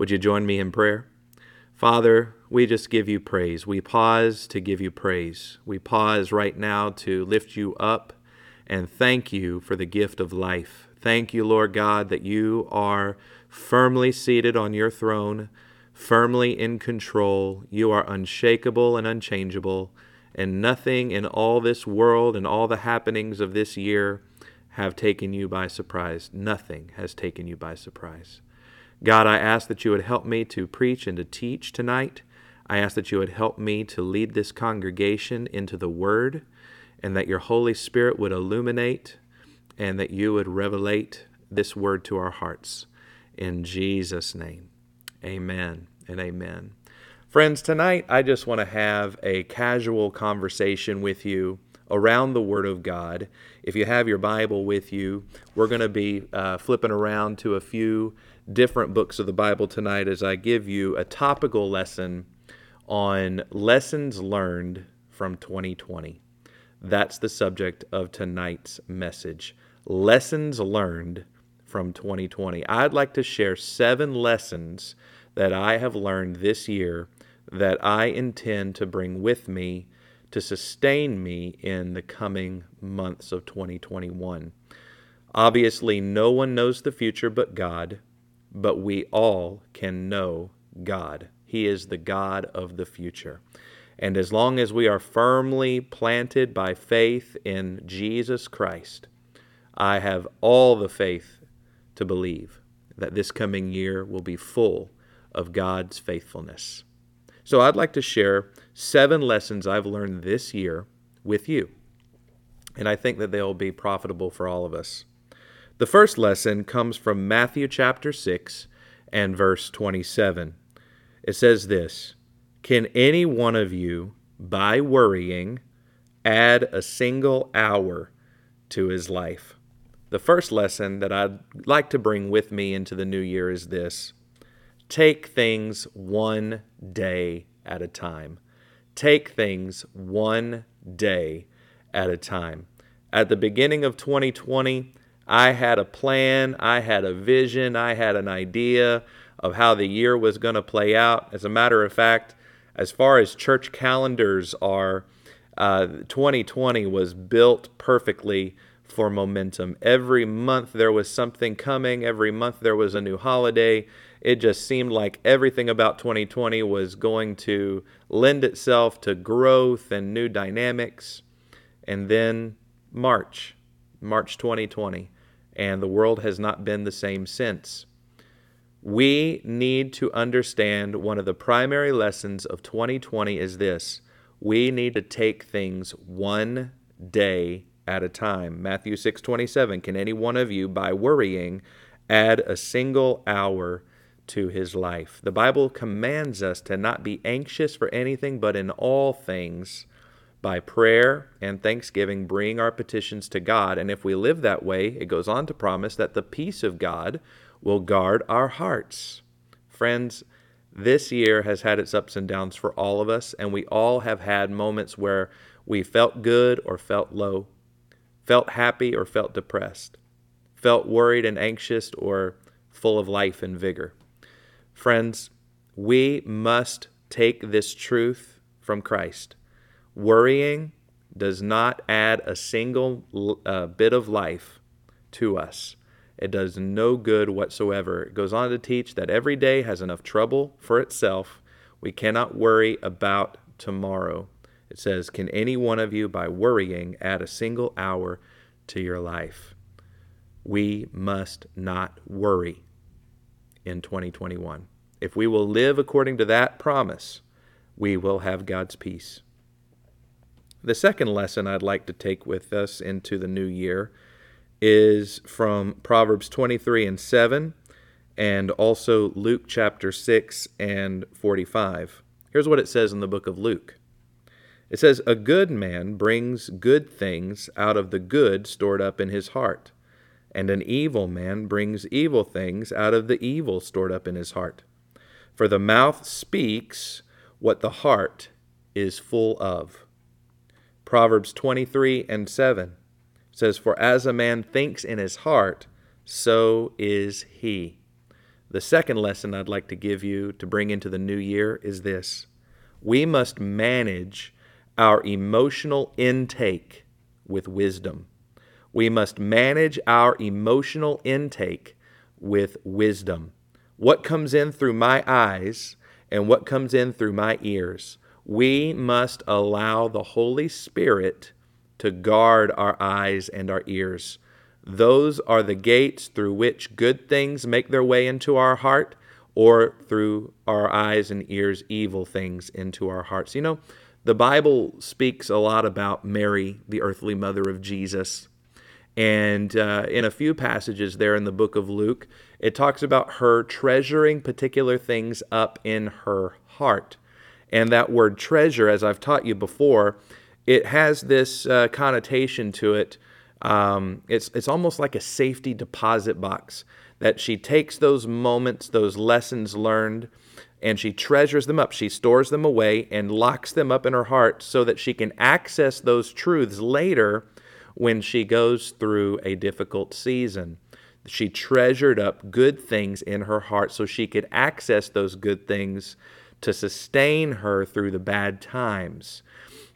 Would you join me in prayer? Father, we just give you praise. We pause to give you praise. We pause right now to lift you up and thank you for the gift of life. Thank you, Lord God, that you are firmly seated on your throne, firmly in control. You are unshakable and unchangeable, and nothing in all this world and all the happenings of this year have taken you by surprise. Nothing has taken you by surprise. God, I ask that you would help me to preach and to teach tonight. I ask that you would help me to lead this congregation into the Word, and that your Holy Spirit would illuminate and that you would revelate this Word to our hearts. In Jesus' name, amen and amen. Friends, tonight I just want to have a casual conversation with you around the Word of God. If you have your Bible with you, we're going to be uh, flipping around to a few different books of the Bible tonight as I give you a topical lesson on lessons learned from 2020. That's the subject of tonight's message. Lessons learned from 2020. I'd like to share seven lessons that I have learned this year that I intend to bring with me to sustain me in the coming months of 2021. Obviously, no one knows the future but God, but we all can know God. He is the God of the future. And as long as we are firmly planted by faith in Jesus Christ, I have all the faith to believe that this coming year will be full of God's faithfulness. So I'd like to share seven lessons I've learned this year with you. And I think that they'll be profitable for all of us. The first lesson comes from Matthew chapter 6 and verse 27. It says this Can any one of you, by worrying, add a single hour to his life? The first lesson that I'd like to bring with me into the new year is this take things one day at a time. Take things one day at a time. At the beginning of 2020, I had a plan, I had a vision, I had an idea of how the year was going to play out. As a matter of fact, as far as church calendars are, uh, 2020 was built perfectly for momentum. Every month there was something coming, every month there was a new holiday. It just seemed like everything about 2020 was going to lend itself to growth and new dynamics. And then March, March 2020, and the world has not been the same since. We need to understand one of the primary lessons of 2020 is this we need to take things one day at a time. Matthew 6:27 Can any one of you by worrying add a single hour to his life? The Bible commands us to not be anxious for anything but in all things by prayer and thanksgiving bring our petitions to God. And if we live that way, it goes on to promise that the peace of God will guard our hearts. Friends, this year has had its ups and downs for all of us, and we all have had moments where we felt good or felt low, felt happy or felt depressed, felt worried and anxious or full of life and vigor. Friends, we must take this truth from Christ. Worrying does not add a single uh, bit of life to us. It does no good whatsoever. It goes on to teach that every day has enough trouble for itself. We cannot worry about tomorrow. It says, Can any one of you, by worrying, add a single hour to your life? We must not worry in 2021. If we will live according to that promise, we will have God's peace. The second lesson I'd like to take with us into the new year is from Proverbs 23 and 7 and also Luke chapter 6 and 45. Here's what it says in the book of Luke it says, A good man brings good things out of the good stored up in his heart, and an evil man brings evil things out of the evil stored up in his heart. For the mouth speaks what the heart is full of. Proverbs 23 and 7 says, For as a man thinks in his heart, so is he. The second lesson I'd like to give you to bring into the new year is this we must manage our emotional intake with wisdom. We must manage our emotional intake with wisdom. What comes in through my eyes and what comes in through my ears, we must allow the Holy Spirit to guard our eyes and our ears. Those are the gates through which good things make their way into our heart, or through our eyes and ears, evil things into our hearts. You know, the Bible speaks a lot about Mary, the earthly mother of Jesus. And uh, in a few passages there in the book of Luke, it talks about her treasuring particular things up in her heart. And that word treasure, as I've taught you before, it has this uh, connotation to it. Um, it's, it's almost like a safety deposit box that she takes those moments, those lessons learned, and she treasures them up. She stores them away and locks them up in her heart so that she can access those truths later when she goes through a difficult season. She treasured up good things in her heart so she could access those good things to sustain her through the bad times.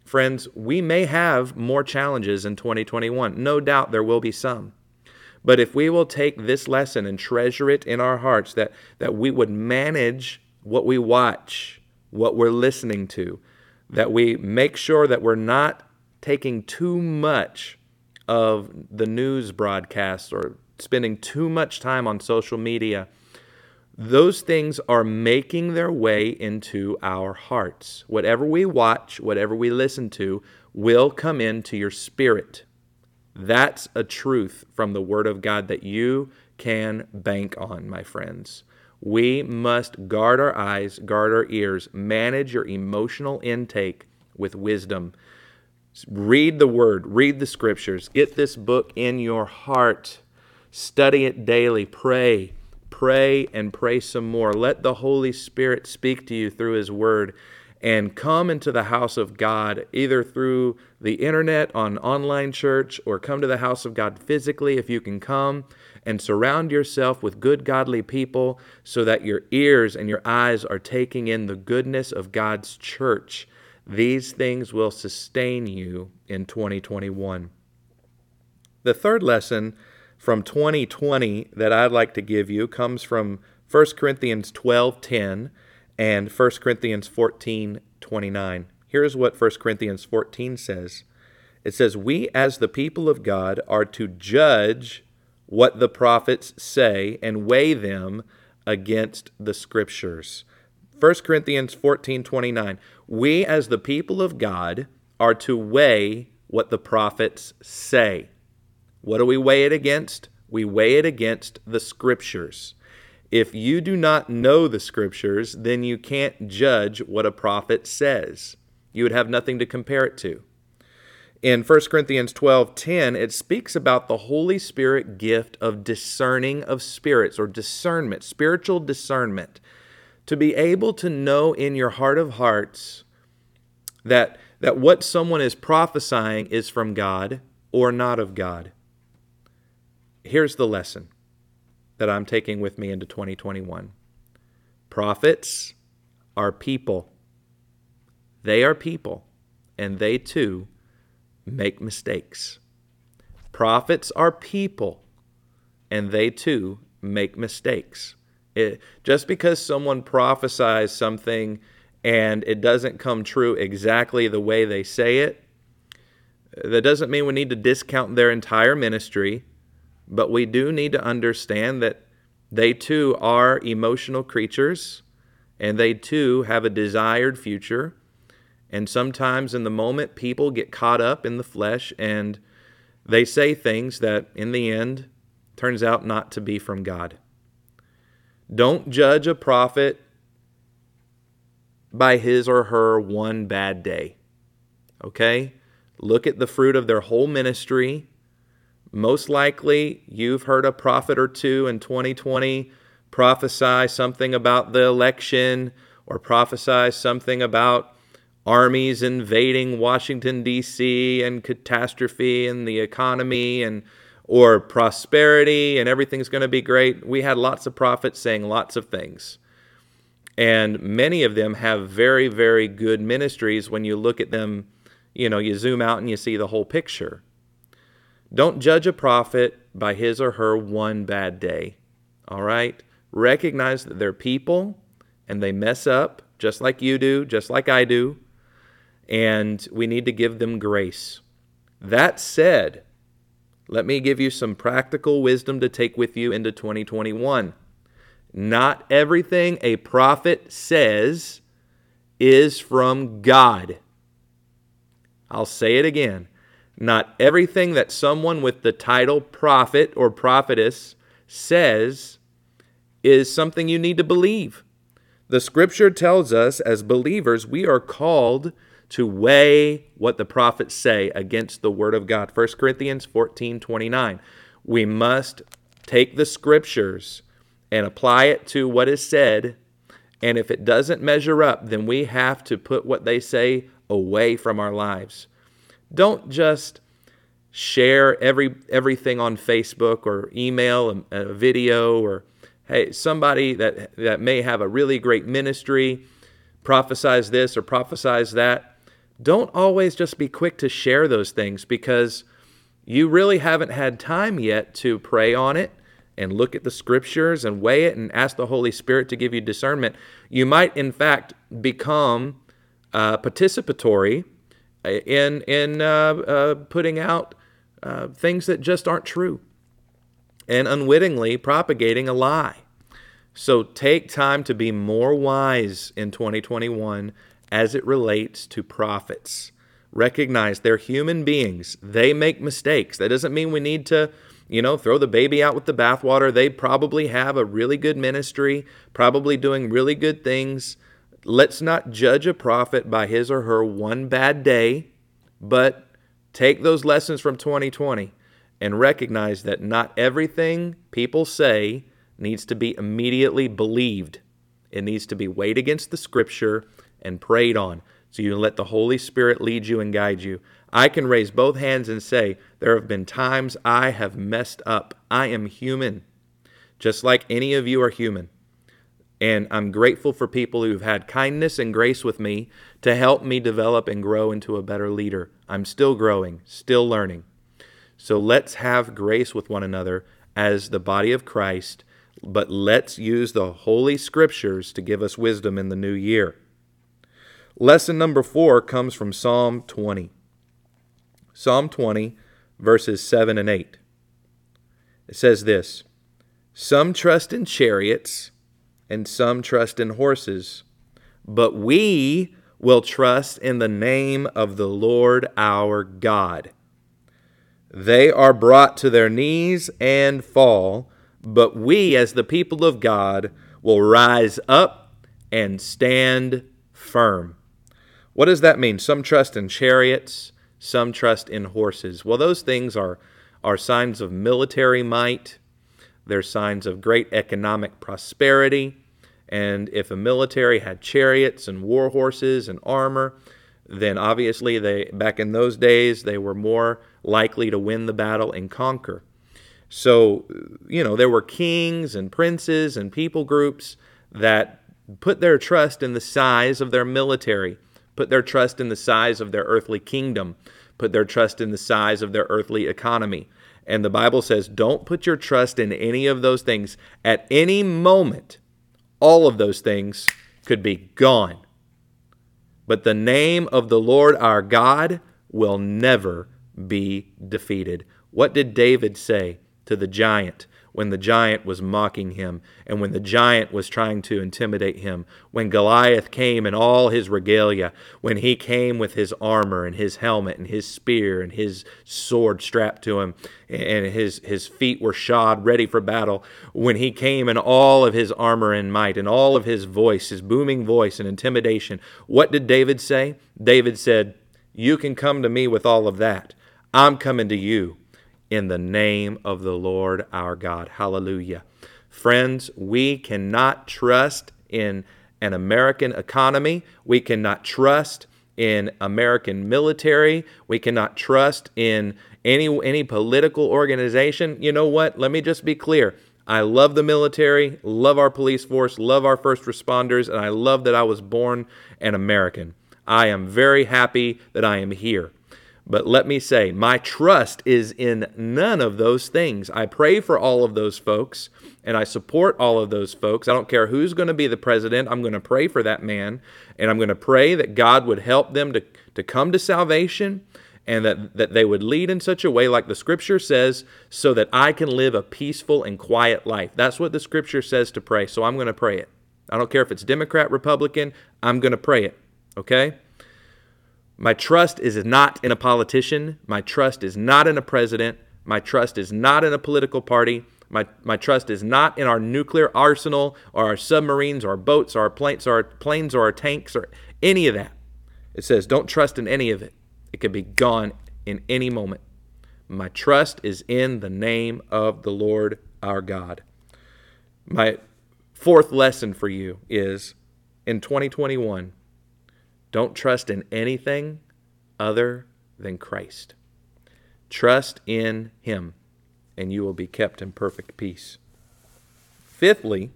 Friends, we may have more challenges in 2021. No doubt there will be some. But if we will take this lesson and treasure it in our hearts, that, that we would manage what we watch, what we're listening to, that we make sure that we're not taking too much of the news broadcasts or spending too much time on social media, those things are making their way into our hearts. Whatever we watch, whatever we listen to, will come into your spirit. That's a truth from the Word of God that you can bank on, my friends. We must guard our eyes, guard our ears, manage your emotional intake with wisdom. Read the Word, read the Scriptures, get this book in your heart, study it daily, pray, pray, and pray some more. Let the Holy Spirit speak to you through His Word and come into the house of God either through the internet on online church or come to the house of God physically if you can come and surround yourself with good godly people so that your ears and your eyes are taking in the goodness of God's church. These things will sustain you in 2021. The third lesson from 2020 that I'd like to give you comes from 1 Corinthians 12:10 and 1 Corinthians 14 29. Here's what 1 Corinthians 14 says it says, We as the people of God are to judge what the prophets say and weigh them against the scriptures. 1 Corinthians 14 29. We as the people of God are to weigh what the prophets say. What do we weigh it against? We weigh it against the scriptures. If you do not know the scriptures, then you can't judge what a prophet says. You would have nothing to compare it to. In 1 Corinthians 12:10, it speaks about the Holy Spirit gift of discerning of spirits or discernment, spiritual discernment. To be able to know in your heart of hearts that, that what someone is prophesying is from God or not of God. Here's the lesson that I'm taking with me into 2021. Prophets are people. They are people, and they too make mistakes. Prophets are people, and they too make mistakes. It, just because someone prophesies something and it doesn't come true exactly the way they say it, that doesn't mean we need to discount their entire ministry but we do need to understand that they too are emotional creatures and they too have a desired future. And sometimes in the moment, people get caught up in the flesh and they say things that in the end turns out not to be from God. Don't judge a prophet by his or her one bad day. Okay? Look at the fruit of their whole ministry most likely, you've heard a prophet or two in 2020 prophesy something about the election or prophesy something about armies invading Washington, D.C., and catastrophe and the economy and or prosperity and everything's going to be great. We had lots of prophets saying lots of things. And many of them have very, very good ministries when you look at them, you know, you zoom out and you see the whole picture. Don't judge a prophet by his or her one bad day. All right? Recognize that they're people and they mess up just like you do, just like I do, and we need to give them grace. That said, let me give you some practical wisdom to take with you into 2021. Not everything a prophet says is from God. I'll say it again. Not everything that someone with the title prophet or prophetess says is something you need to believe. The scripture tells us as believers we are called to weigh what the prophets say against the word of God. 1 Corinthians 14 29. We must take the scriptures and apply it to what is said. And if it doesn't measure up, then we have to put what they say away from our lives. Don't just share every everything on Facebook or email a, a video or hey somebody that that may have a really great ministry prophesies this or prophesies that. Don't always just be quick to share those things because you really haven't had time yet to pray on it and look at the scriptures and weigh it and ask the Holy Spirit to give you discernment, you might in fact become uh, participatory in in uh, uh, putting out uh, things that just aren't true and unwittingly propagating a lie. So take time to be more wise in 2021 as it relates to prophets. Recognize they're human beings. They make mistakes. That doesn't mean we need to you know, throw the baby out with the bathwater. They probably have a really good ministry, probably doing really good things. Let's not judge a prophet by his or her one bad day, but take those lessons from 2020 and recognize that not everything people say needs to be immediately believed. It needs to be weighed against the scripture and prayed on. So you let the Holy Spirit lead you and guide you. I can raise both hands and say, There have been times I have messed up. I am human, just like any of you are human. And I'm grateful for people who've had kindness and grace with me to help me develop and grow into a better leader. I'm still growing, still learning. So let's have grace with one another as the body of Christ, but let's use the Holy Scriptures to give us wisdom in the new year. Lesson number four comes from Psalm 20. Psalm 20, verses 7 and 8. It says this Some trust in chariots, and some trust in horses, but we will trust in the name of the Lord our God. They are brought to their knees and fall, but we, as the people of God, will rise up and stand firm. What does that mean? Some trust in chariots, some trust in horses. Well, those things are, are signs of military might, they're signs of great economic prosperity. And if a military had chariots and war horses and armor, then obviously they back in those days they were more likely to win the battle and conquer. So, you know, there were kings and princes and people groups that put their trust in the size of their military put their trust in the size of their earthly kingdom, put their trust in the size of their earthly economy. And the Bible says, don't put your trust in any of those things. At any moment, all of those things could be gone. But the name of the Lord our God will never be defeated. What did David say to the giant when the giant was mocking him and when the giant was trying to intimidate him, when Goliath came in all his regalia, when he came with his armor and his helmet and his spear and his sword strapped to him and his, his feet were shod ready for battle, when he came in all of his armor and might and all of his voice, his booming voice and intimidation, what did David say? David said, You can come to me with all of that. I'm coming to you in the name of the Lord our God. Hallelujah. Friends, we cannot trust in an American economy. We cannot trust in American military. We cannot trust in any any political organization. You know what? Let me just be clear. I love the military, love our police force, love our first responders, and I love that I was born an American. I am very happy that I am here. But let me say, my trust is in none of those things. I pray for all of those folks and I support all of those folks. I don't care who's going to be the president. I'm going to pray for that man and I'm going to pray that God would help them to, to come to salvation and that, that they would lead in such a way, like the scripture says, so that I can live a peaceful and quiet life. That's what the scripture says to pray. So I'm going to pray it. I don't care if it's Democrat, Republican, I'm going to pray it. Okay? My trust is not in a politician. My trust is not in a president. My trust is not in a political party. My, my trust is not in our nuclear arsenal or our submarines or our boats or our planes or our planes or our tanks or any of that. It says, don't trust in any of it. It could be gone in any moment. My trust is in the name of the Lord our God. My fourth lesson for you is in 2021 don't trust in anything other than Christ. Trust in Him, and you will be kept in perfect peace. Fifthly,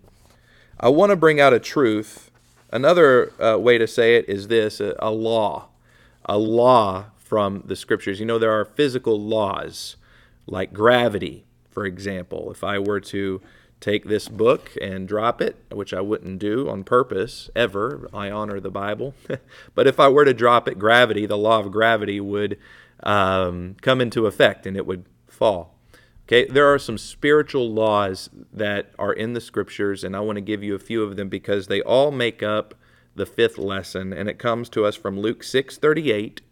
I want to bring out a truth. Another uh, way to say it is this a, a law. A law from the scriptures. You know, there are physical laws like gravity, for example. If I were to take this book and drop it, which I wouldn't do on purpose ever. I honor the Bible. but if I were to drop it, gravity, the law of gravity would um, come into effect and it would fall. Okay, there are some spiritual laws that are in the scriptures, and I want to give you a few of them because they all make up the fifth lesson, and it comes to us from Luke 6 38,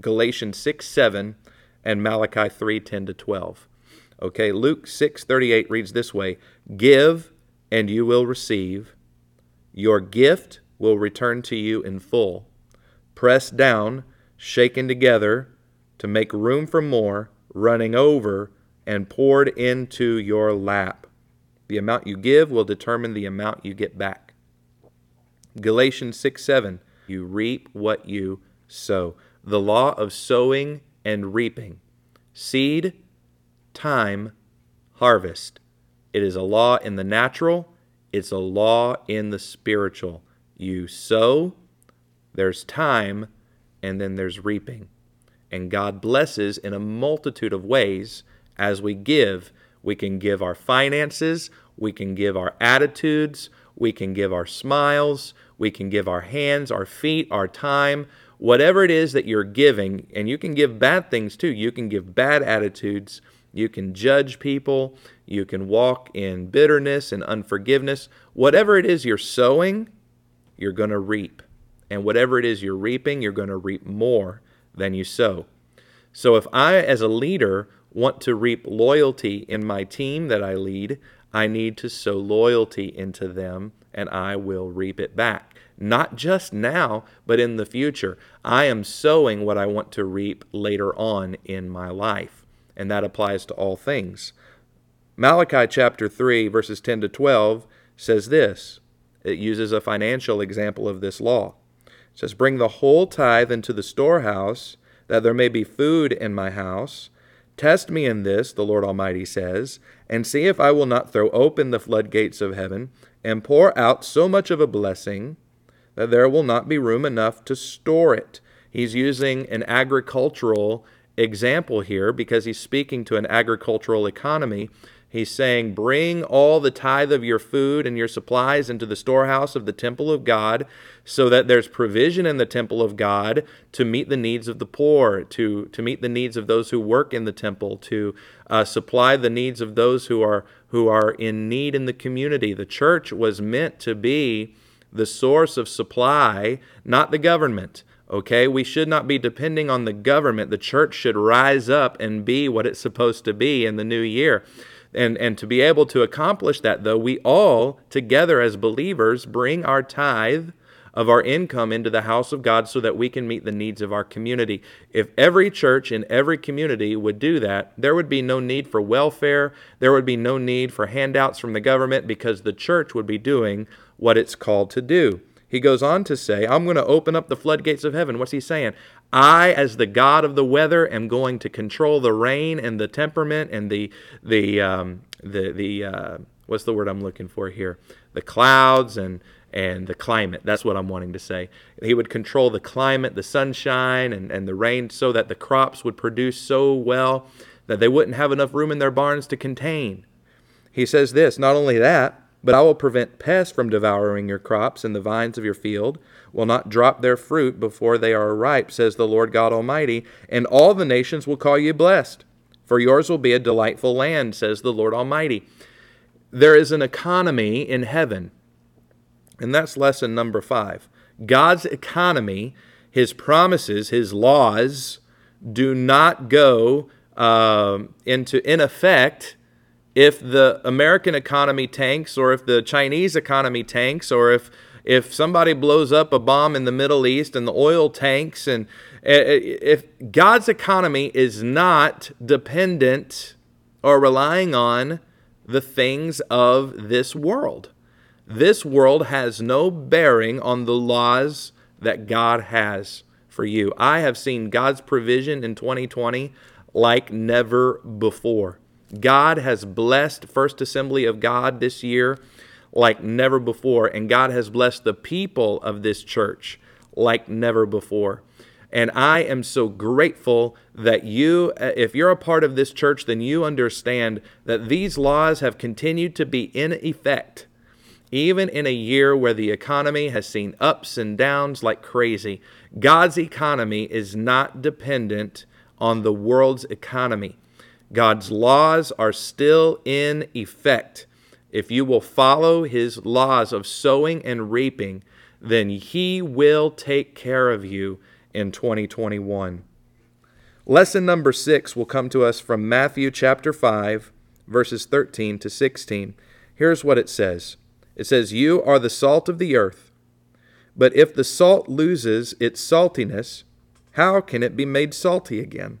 Galatians 6 7, and Malachi 3 10 to 12. Okay, Luke 6:38 reads this way, "Give and you will receive; your gift will return to you in full, pressed down, shaken together to make room for more, running over and poured into your lap. The amount you give will determine the amount you get back." Galatians 6:7, "You reap what you sow." The law of sowing and reaping. Seed time, harvest. It is a law in the natural, it's a law in the spiritual. You sow, there's time, and then there's reaping. And God blesses in a multitude of ways as we give. We can give our finances, we can give our attitudes, we can give our smiles, we can give our hands, our feet, our time, whatever it is that you're giving. And you can give bad things too. You can give bad attitudes you can judge people. You can walk in bitterness and unforgiveness. Whatever it is you're sowing, you're going to reap. And whatever it is you're reaping, you're going to reap more than you sow. So if I, as a leader, want to reap loyalty in my team that I lead, I need to sow loyalty into them and I will reap it back. Not just now, but in the future. I am sowing what I want to reap later on in my life and that applies to all things. Malachi chapter 3, verses 10 to 12 says this. It uses a financial example of this law. It says, Bring the whole tithe into the storehouse, that there may be food in my house. Test me in this, the Lord Almighty says, and see if I will not throw open the floodgates of heaven and pour out so much of a blessing that there will not be room enough to store it. He's using an agricultural example here because he's speaking to an agricultural economy. He's saying, Bring all the tithe of your food and your supplies into the storehouse of the temple of God so that there's provision in the temple of God to meet the needs of the poor, to, to meet the needs of those who work in the temple, to uh, supply the needs of those who are, who are in need in the community. The church was meant to be the source of supply, not the government. Okay, we should not be depending on the government. The church should rise up and be what it's supposed to be in the new year. And, and to be able to accomplish that, though, we all together as believers bring our tithe of our income into the house of God so that we can meet the needs of our community. If every church in every community would do that, there would be no need for welfare, there would be no need for handouts from the government because the church would be doing what it's called to do. He goes on to say, I'm going to open up the floodgates of heaven. What's he saying? I, as the God of the weather, am going to control the rain and the temperament and the the um, the the uh, what's the word I'm looking for here? The clouds and and the climate. That's what I'm wanting to say. He would control the climate, the sunshine, and, and the rain so that the crops would produce so well that they wouldn't have enough room in their barns to contain. He says this not only that, but I will prevent pests from devouring your crops, and the vines of your field will not drop their fruit before they are ripe, says the Lord God Almighty, and all the nations will call you blessed. For yours will be a delightful land, says the Lord Almighty. There is an economy in heaven, and that's lesson number five. God's economy, His promises, His laws, do not go uh, into in effect if the American economy tanks or if the Chinese economy tanks or if if somebody blows up a bomb in the Middle East and the oil tanks and eh, eh, if God's economy is not dependent or relying on the things of this world. This world has no bearing on the laws that God has for you. I have seen God's provision in 2020 like never before. God has blessed First Assembly of God this year like never before, and God has blessed the people of this church like never before. And I am so grateful that you, uh, if you're a part of this church, then you understand that these laws have continued to be in effect, even in a year where the economy has seen ups and downs like crazy. God's economy is not dependent on the world's economy. God's laws are still in effect. If you will follow his laws of sowing and reaping, then he will take care of you in 2021. Lesson number six will come to us from Matthew chapter 5, verses 13 to 16. Here's what it says It says, You are the salt of the earth. But if the salt loses its saltiness, how can it be made salty again?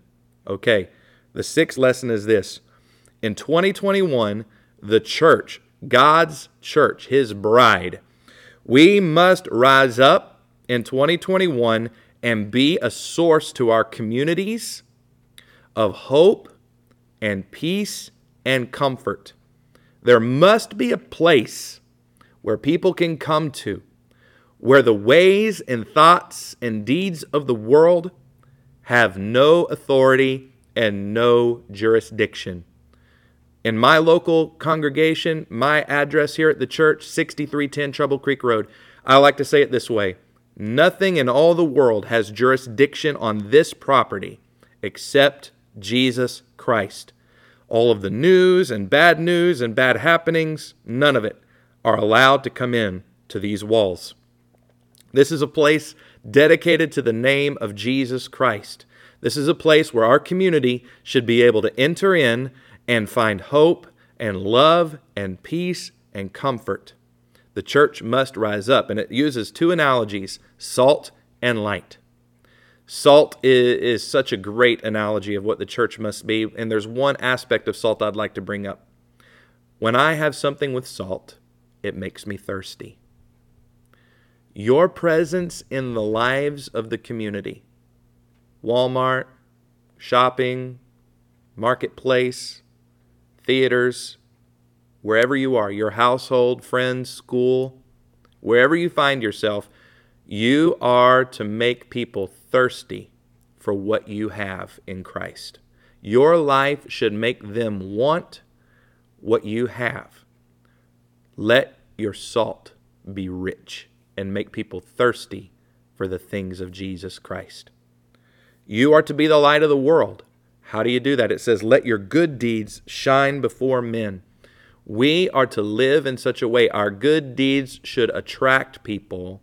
Okay, the sixth lesson is this. In 2021, the church, God's church, his bride, we must rise up in 2021 and be a source to our communities of hope and peace and comfort. There must be a place where people can come to where the ways and thoughts and deeds of the world have no authority and no jurisdiction. In my local congregation, my address here at the church, 6310 Trouble Creek Road, I like to say it this way Nothing in all the world has jurisdiction on this property except Jesus Christ. All of the news and bad news and bad happenings, none of it are allowed to come in to these walls. This is a place dedicated to the name of Jesus Christ. This is a place where our community should be able to enter in and find hope and love and peace and comfort. The church must rise up, and it uses two analogies salt and light. Salt is, is, such a great analogy of what the church must be, and there's one aspect of salt I'd like to bring up. When I have something with salt, it makes me thirsty. Your presence in the lives of the community, Walmart, shopping, marketplace, theaters, wherever you are, your household, friends, school, wherever you find yourself, you are to make people thirsty for what you have in Christ. Your life should make them want what you have. Let your salt be rich and make people thirsty for the things of Jesus Christ. You are to be the light of the world. How do you do that? It says, Let your good deeds shine before men. We are to live in such a way, our good deeds should attract people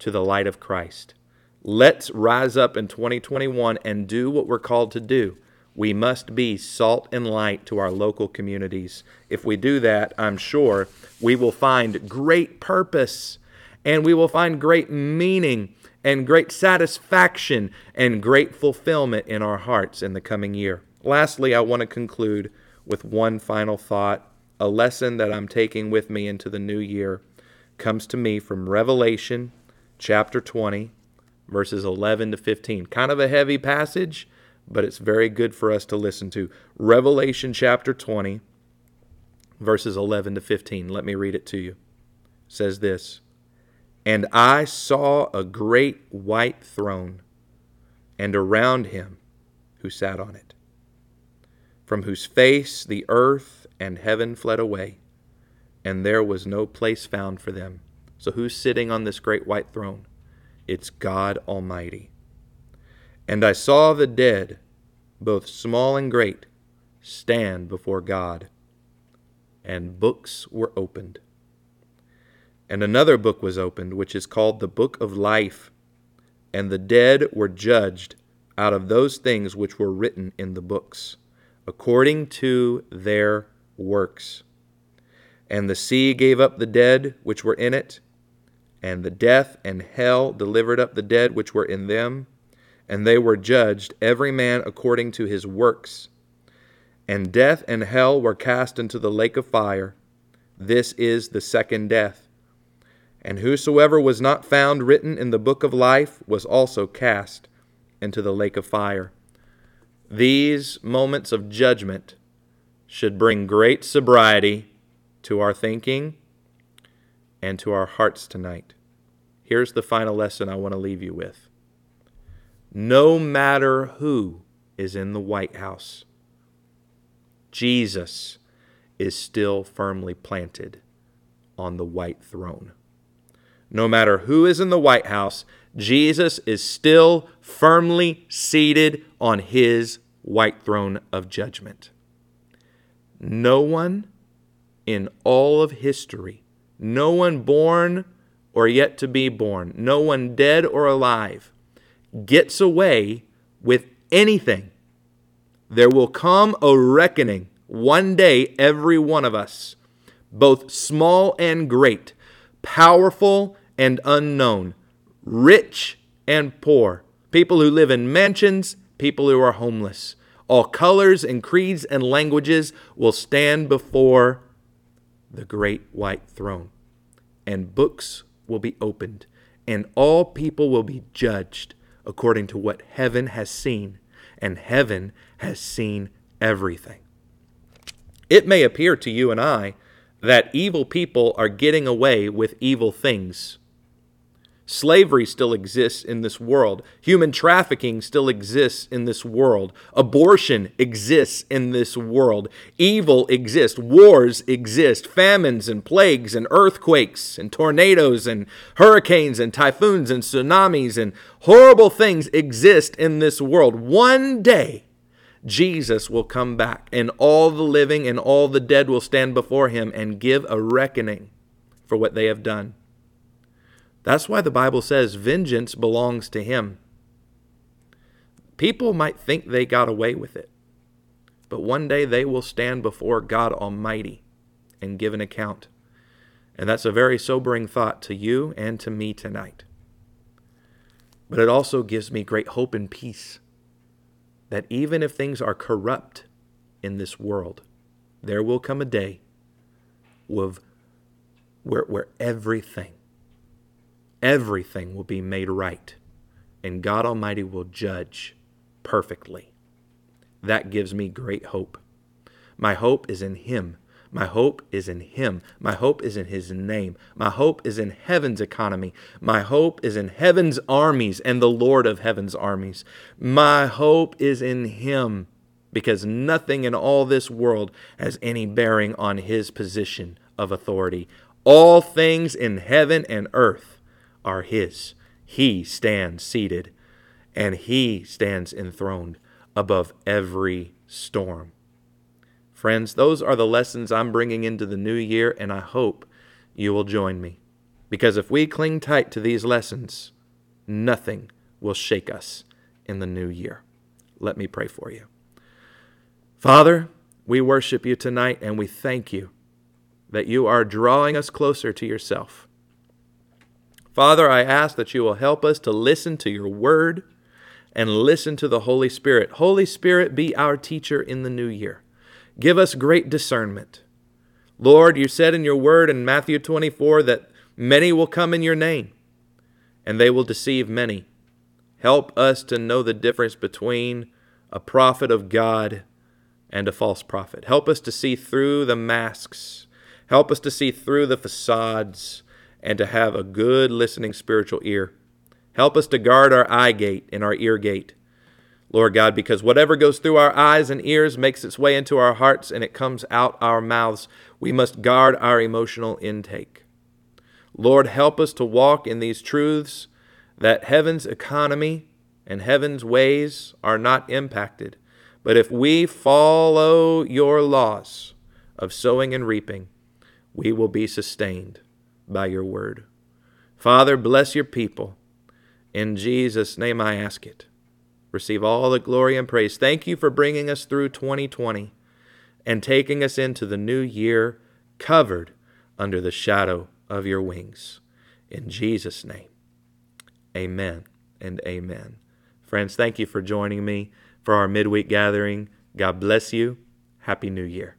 to the light of Christ. Let's rise up in 2021 and do what we're called to do. We must be salt and light to our local communities. If we do that, I'm sure we will find great purpose and we will find great meaning and great satisfaction and great fulfillment in our hearts in the coming year. Lastly, I want to conclude with one final thought. A lesson that I'm taking with me into the new year comes to me from Revelation chapter 20 verses 11 to 15. Kind of a heavy passage, but it's very good for us to listen to. Revelation chapter 20, verses 11 to 15. Let me read it to you. It says this And I saw a great white throne, and around him who sat on it, from whose face the earth and heaven fled away, and there was no place found for them. So, who's sitting on this great white throne? It's God Almighty. And I saw the dead, both small and great, stand before God, and books were opened. And another book was opened, which is called the Book of Life. And the dead were judged out of those things which were written in the books, according to their works. And the sea gave up the dead which were in it and the death and hell delivered up the dead which were in them, and they were judged, every man according to his works. And death and hell were cast into the lake of fire. This is the second death. And whosoever was not found written in the book of life was also cast into the lake of fire. These moments of judgment should bring great sobriety to our thinking and to our hearts tonight. Here's the final lesson I want to leave you with. No matter who is in the White House, Jesus is still firmly planted on the white throne. No matter who is in the White House, Jesus is still firmly seated on his white throne of judgment. No one in all of history no one born or yet to be born, no one dead or alive, gets away with anything. There will come a reckoning one day, every one of us, both small and great, powerful and unknown, rich and poor, people who live in mansions, people who are homeless. All colors and creeds and languages will stand before the great white throne, and books will be opened, and all people will be judged according to what heaven has seen, and heaven has seen everything. It may appear to you and I that evil people are getting away with evil things. Slavery still exists in this world. Human trafficking still exists in this world. Abortion exists in this world. Evil exists. Wars exist. Famines and plagues and earthquakes and tornadoes and hurricanes and typhoons and tsunamis and horrible things exist in this world. One day, Jesus will come back and all the living and all the dead will stand before him and give a reckoning for what they have done. That's why the Bible says vengeance belongs to him. People might think they got away with it, but one day they will stand before God Almighty and give an account. And that's a very sobering thought to you and to me tonight. But it also gives me great hope and peace that even if things are corrupt in this world, there will come a day of where, where everything everything will be made right, and God Almighty will judge perfectly. That gives me great hope. My hope is in Him. My hope is in Him. My hope is in His name. My hope is in heaven's economy. My hope is in heaven's armies and the Lord of heaven's armies. My hope is in Him because nothing in all this world has any bearing on His position of authority. All things in heaven and earth are His. He stands seated, and He stands enthroned above every storm. Friends, those are the lessons I'm bringing into the new year, and I hope you will join me. Because if we cling tight to these lessons, nothing will shake us in the new year. Let me pray for you. Father, we worship you tonight and we thank you that you are drawing us closer to yourself. Father, I ask that you will help us to listen to your word and listen to the Holy Spirit. Holy Spirit, be our teacher in the new year. Give us great discernment. Lord, you said in your word in Matthew 24 that many will come in your name and they will deceive many. Help us to know the difference between a prophet of God and a false prophet. Help us to see through the masks. Help us to see through the facades and to have a good listening spiritual ear. Help us to guard our eye gate and our ear gate. Lord God, because whatever goes through our eyes and ears makes its way into our hearts and it comes out our mouths. We must guard our emotional intake. Lord, help us to walk in these truths that heaven's economy and heaven's ways are not impacted but if we follow your laws of sowing and reaping, we will be sustained by your word. Father, bless your people. In Jesus' name I ask it. Receive all the glory and praise. Thank you for bringing us through 2020 and taking us into the new year covered under the shadow of your wings. In Jesus' name, amen and amen. Friends, thank you for joining me for our midweek gathering. God bless you. Happy New Year.